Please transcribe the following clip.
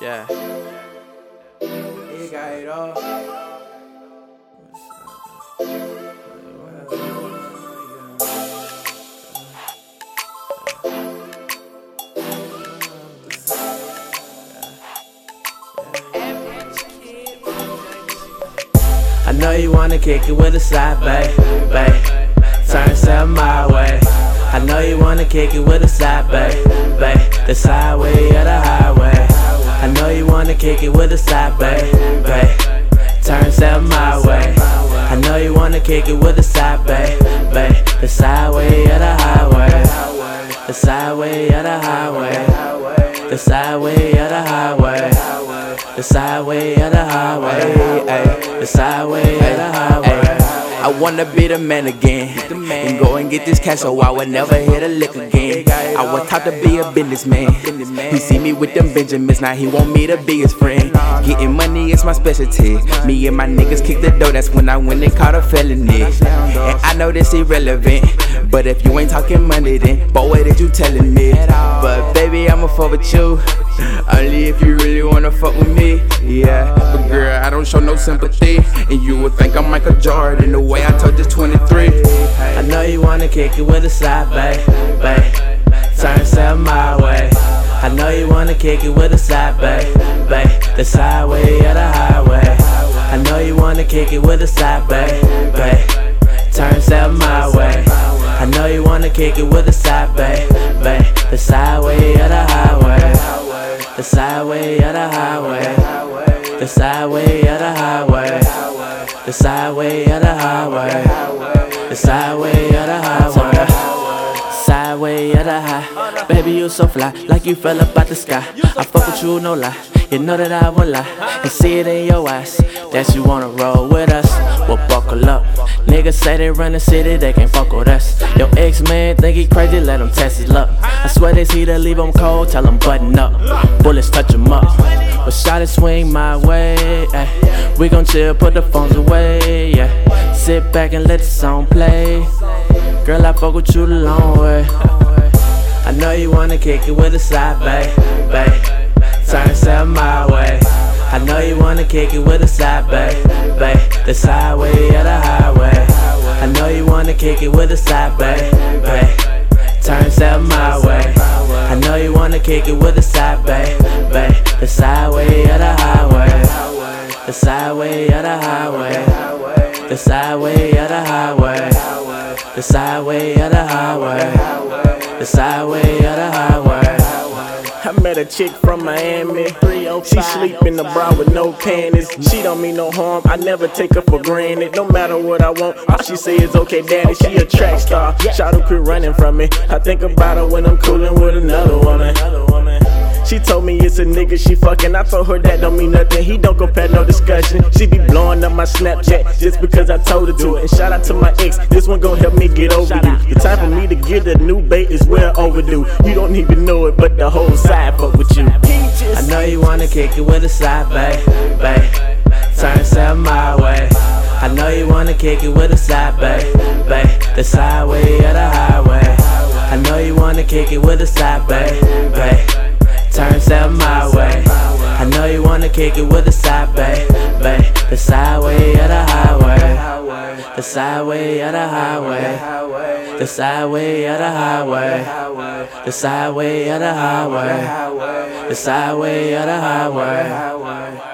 Yeah. He got it all. I know you wanna kick it with a side, babe, babe. Turn seven my way. I know you wanna kick it with a side, babe, babe. The sideway or the highway. Kick it with a side, babe, babe. Turn seven my way. I know you wanna kick it with a side, babe, babe. The sideway or the highway. The sideway or the highway. The sideway or the highway. The sideway or the highway. Ay, the sideway or the highway. I wanna be the man again. And go and get this cash so I would never hit a lick again. I was taught to be a businessman. He see me with them Benjamins, now he want me to be his friend. Getting money is my specialty. Me and my niggas kick the door, that's when I went and caught a felony. And I know this irrelevant, but if you ain't talking money, then boy, what did you telling me? But baby, I'ma fuck with you. Only if you really wanna fuck with me, yeah. But girl, I don't show no sympathy. And you would think I'm Michael Jordan the way I told you 23. I know you wanna kick it with a side, babe, babe. Turn seven my way. I know you wanna kick it with a side, babe, babe. The sideway or the highway. I know you wanna kick it with a side, babe, babe. Turn seven my way. I know you wanna kick it with a side, babe, babe. The sideway or the highway. The sideway or the highway. The sideway or the highway. The sideway or the highway. The sideway or the highway. Or high. Baby, you so fly, like you fell up out the sky. I fuck with you, no lie. You know that I won't lie. And see it in your eyes that you wanna roll with us. Well, buckle up. Niggas say they run the city, they can't fuck with us. Your ex man think he crazy, let him test his luck. I swear this heat to leave him cold, tell him button up. Bullets touch him up. But shot it swing my way. Ay. We gon' chill, put the phones away. Yeah. Sit back and let the song play. Girl, I fuck with you the long way. Know you wanna kick it with a side, babe, babe. Turn seven my way. I know you wanna kick it with a side, babe, babe. The sideway or the highway. I know you wanna kick it with a side, babe, babe. Turn seven my way. I know you wanna kick it with a side, babe, babe. The sideway or the highway. The sideway or the highway. The sideway or the highway. The sideway or the highway. The sideway the highway. I met a chick from Miami. She sleep in the bra with no panties. She don't mean no harm. I never take her for granted. No matter what I want, all she say is okay, daddy. She a track star. Out, quit running from me. I think about her when I'm coolin' with another woman. She told me it's a nigga she fucking. I told her that don't mean nothing. He don't compare no discussion. She be blowing up my Snapchat just because I told her to. And shout out to my ex. This one gon' help me get over you. The time for me to get a new bait is well overdue. You don't even know it, but the whole side fuck with you. I know you wanna kick it with a side, babe, babe. Turn seven my way. I know you wanna kick it with a side, babe, babe. The sideway or the highway. I know you wanna kick it with a side, babe, babe. Turn my way. I know you wanna kick it with a side, babe, babe. The sideway or the highway. The sideway or the highway. The sideway or the highway. The sideway or the highway. The sideway or the highway.